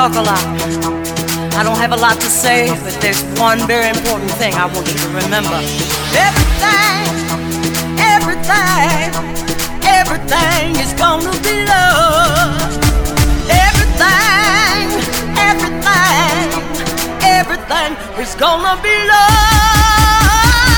talk a lot. I don't have a lot to say, but there's one very important thing I want you to remember. Everything, everything, everything is gonna be love. Everything, everything, everything is gonna be love.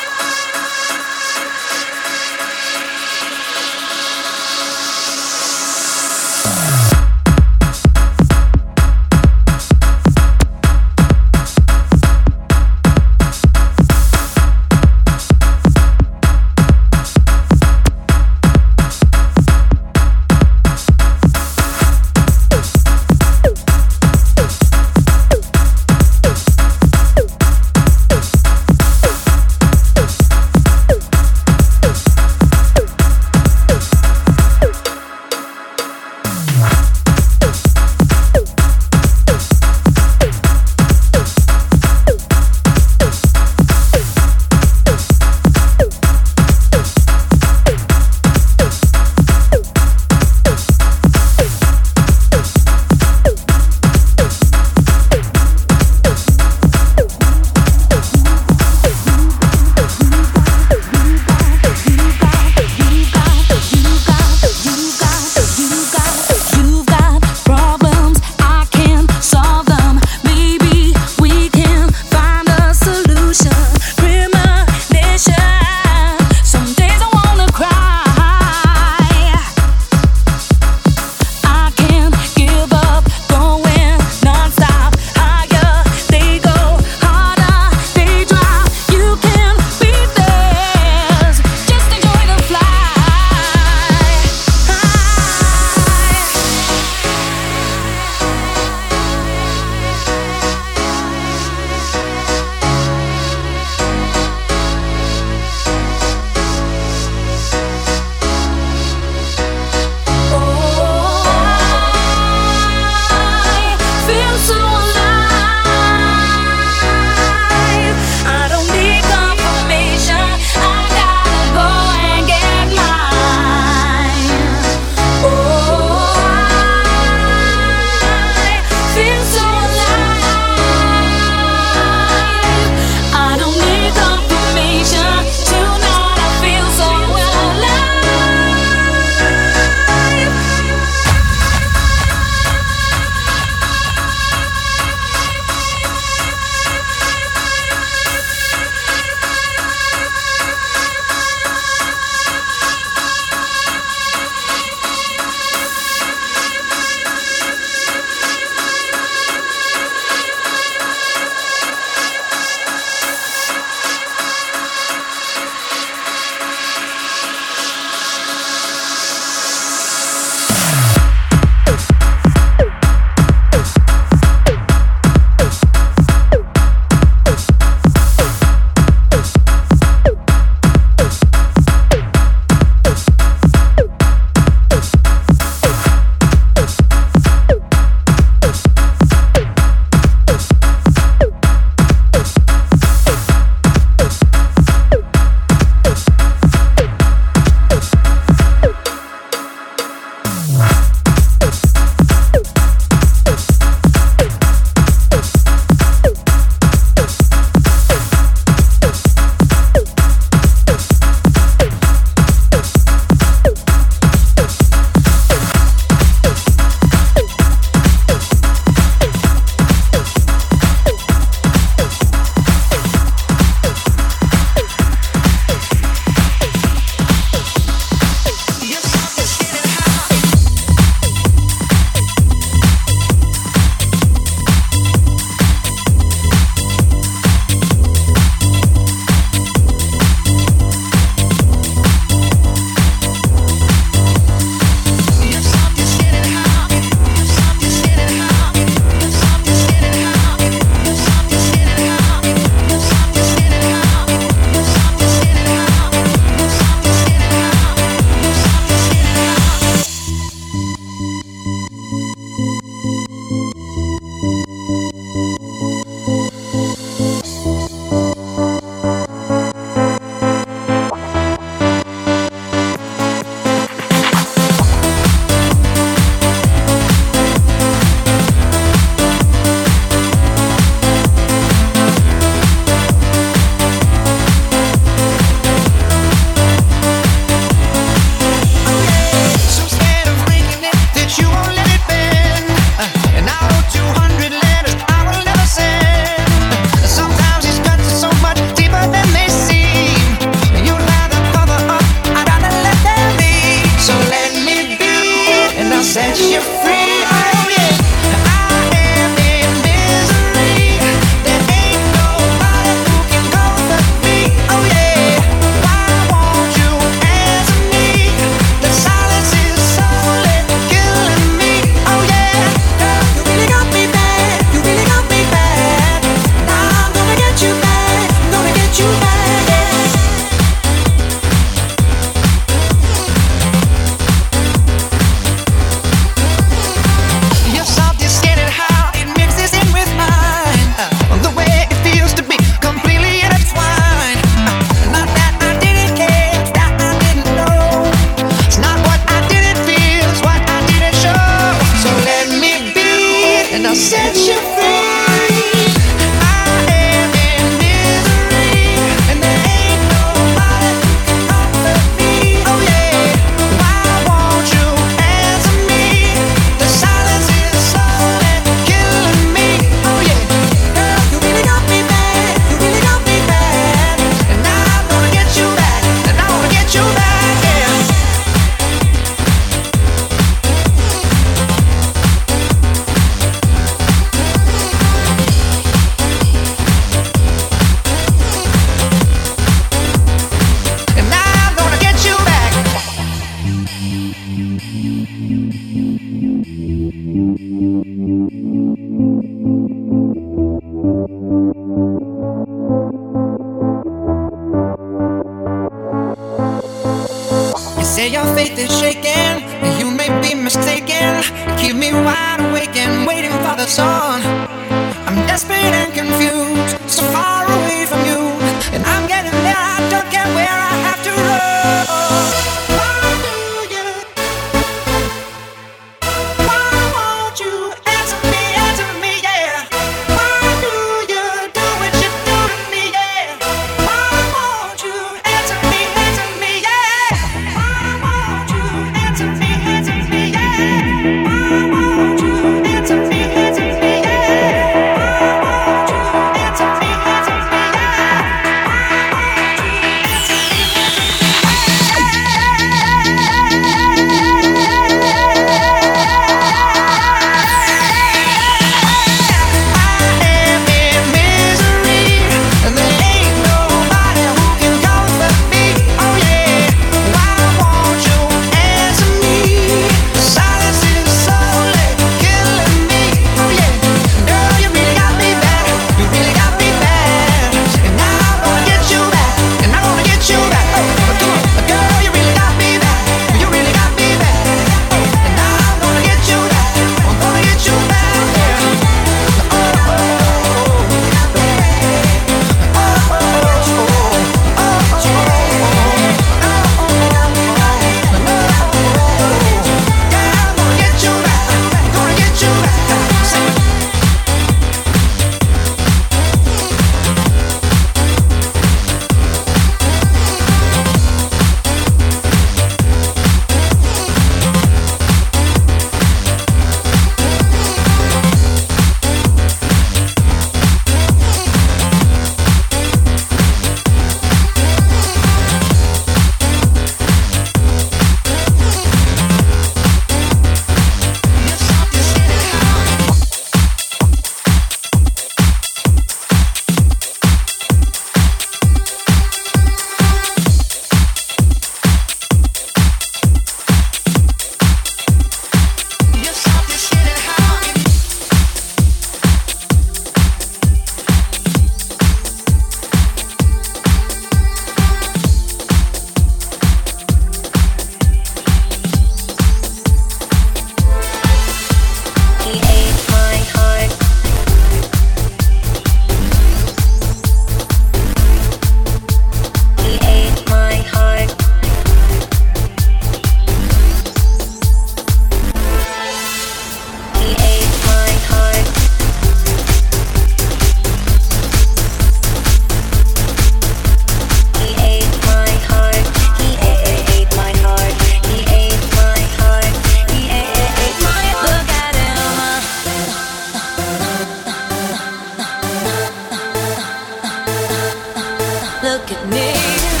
look at me.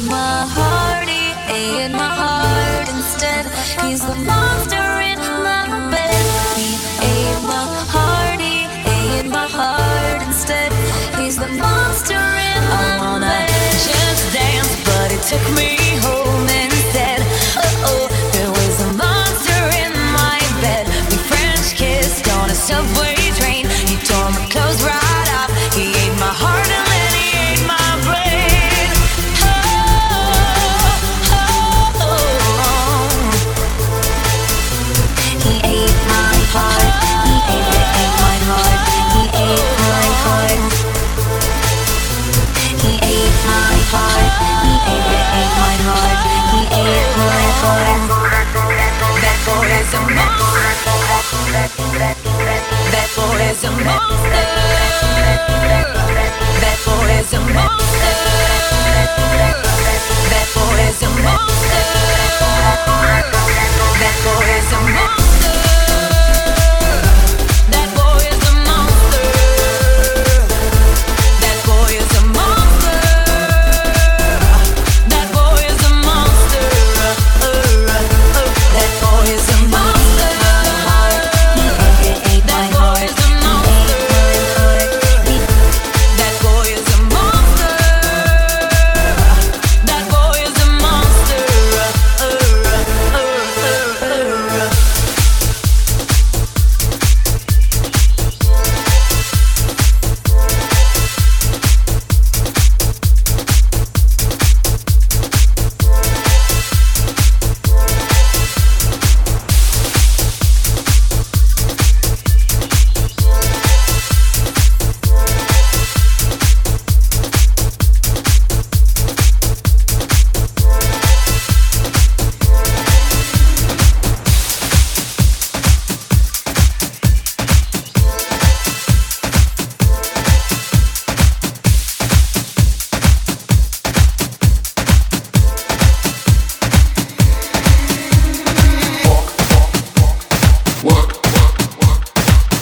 with my heart, he ate my heart instead. He's the monster in my bed. He ate my heart, he ate my heart instead. He's the monster in my bed. I wanna just dance, but it took me home. the.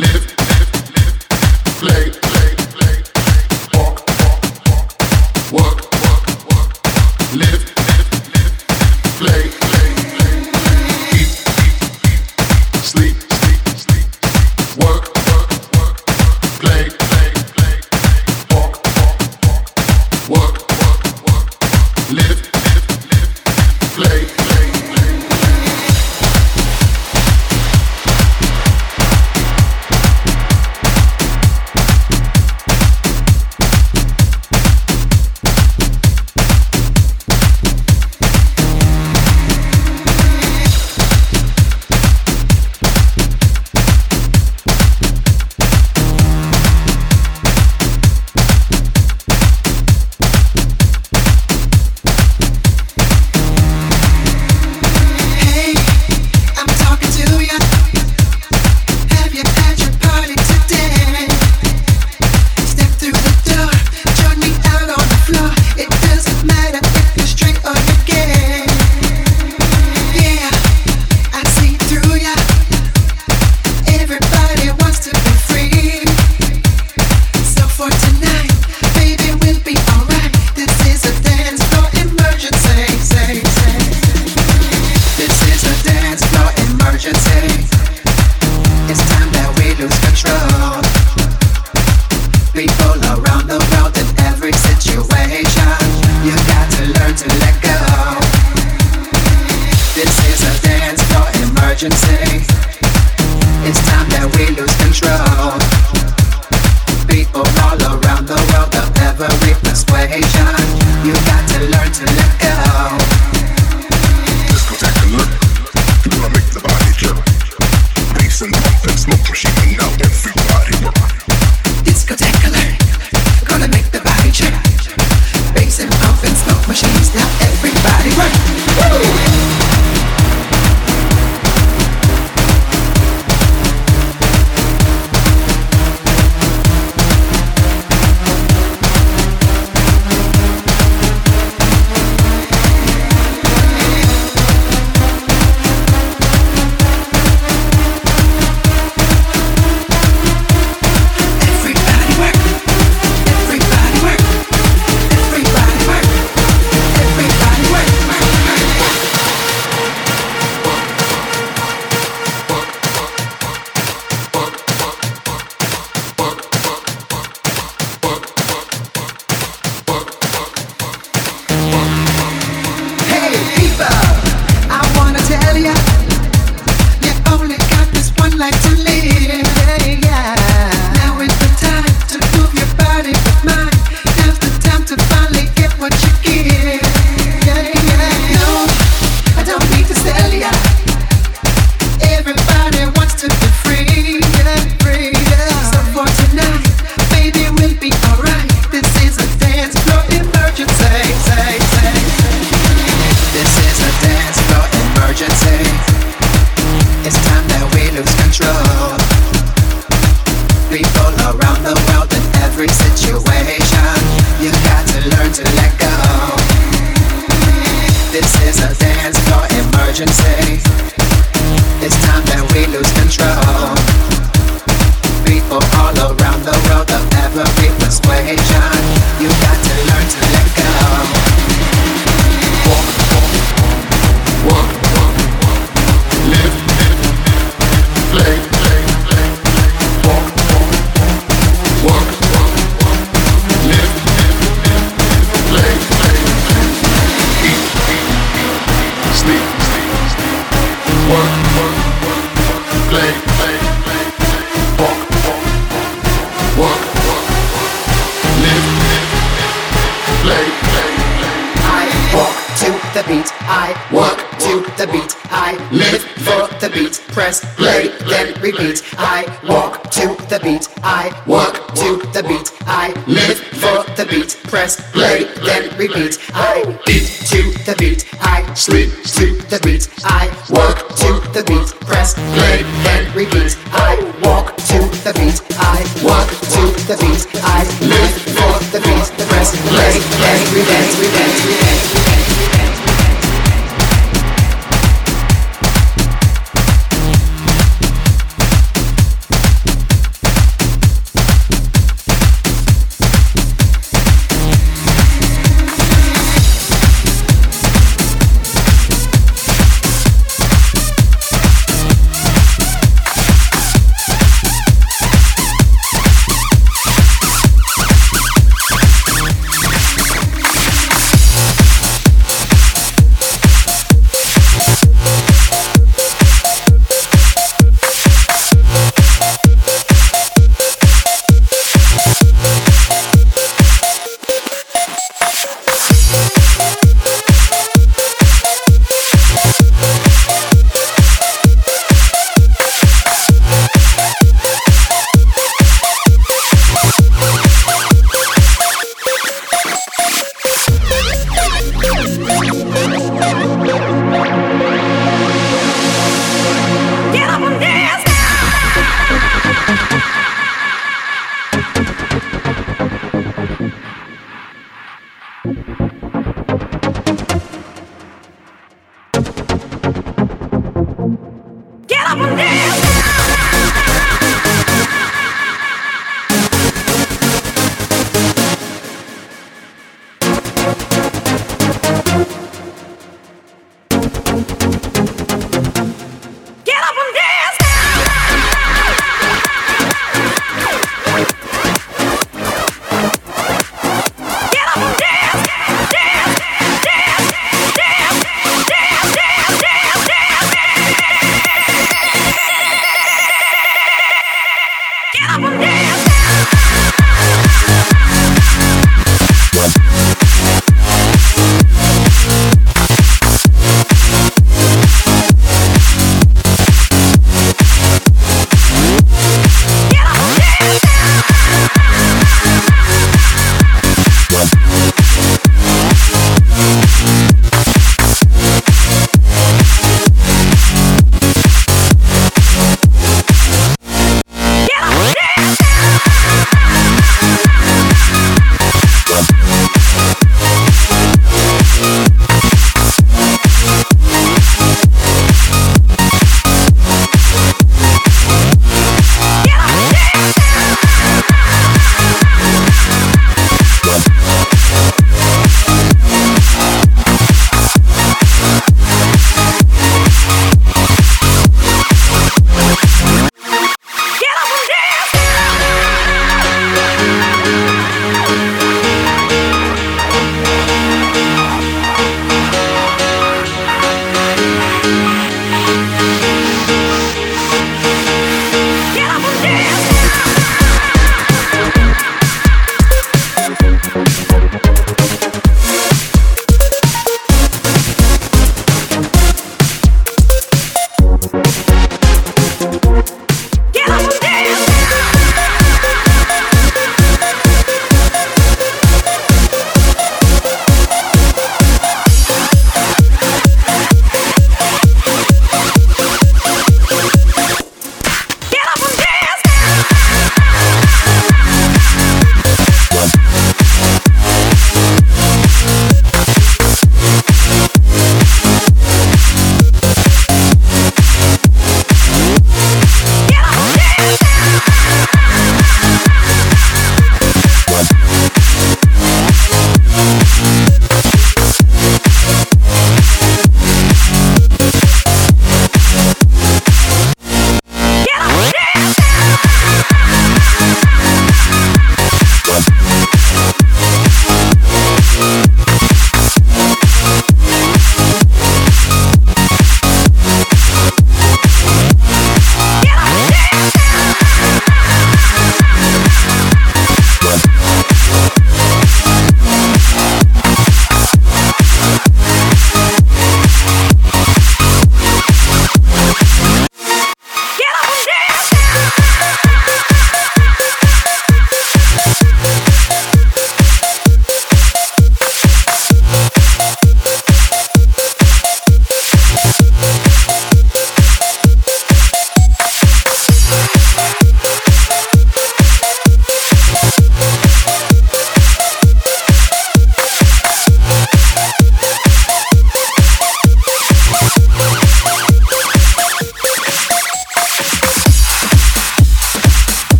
live.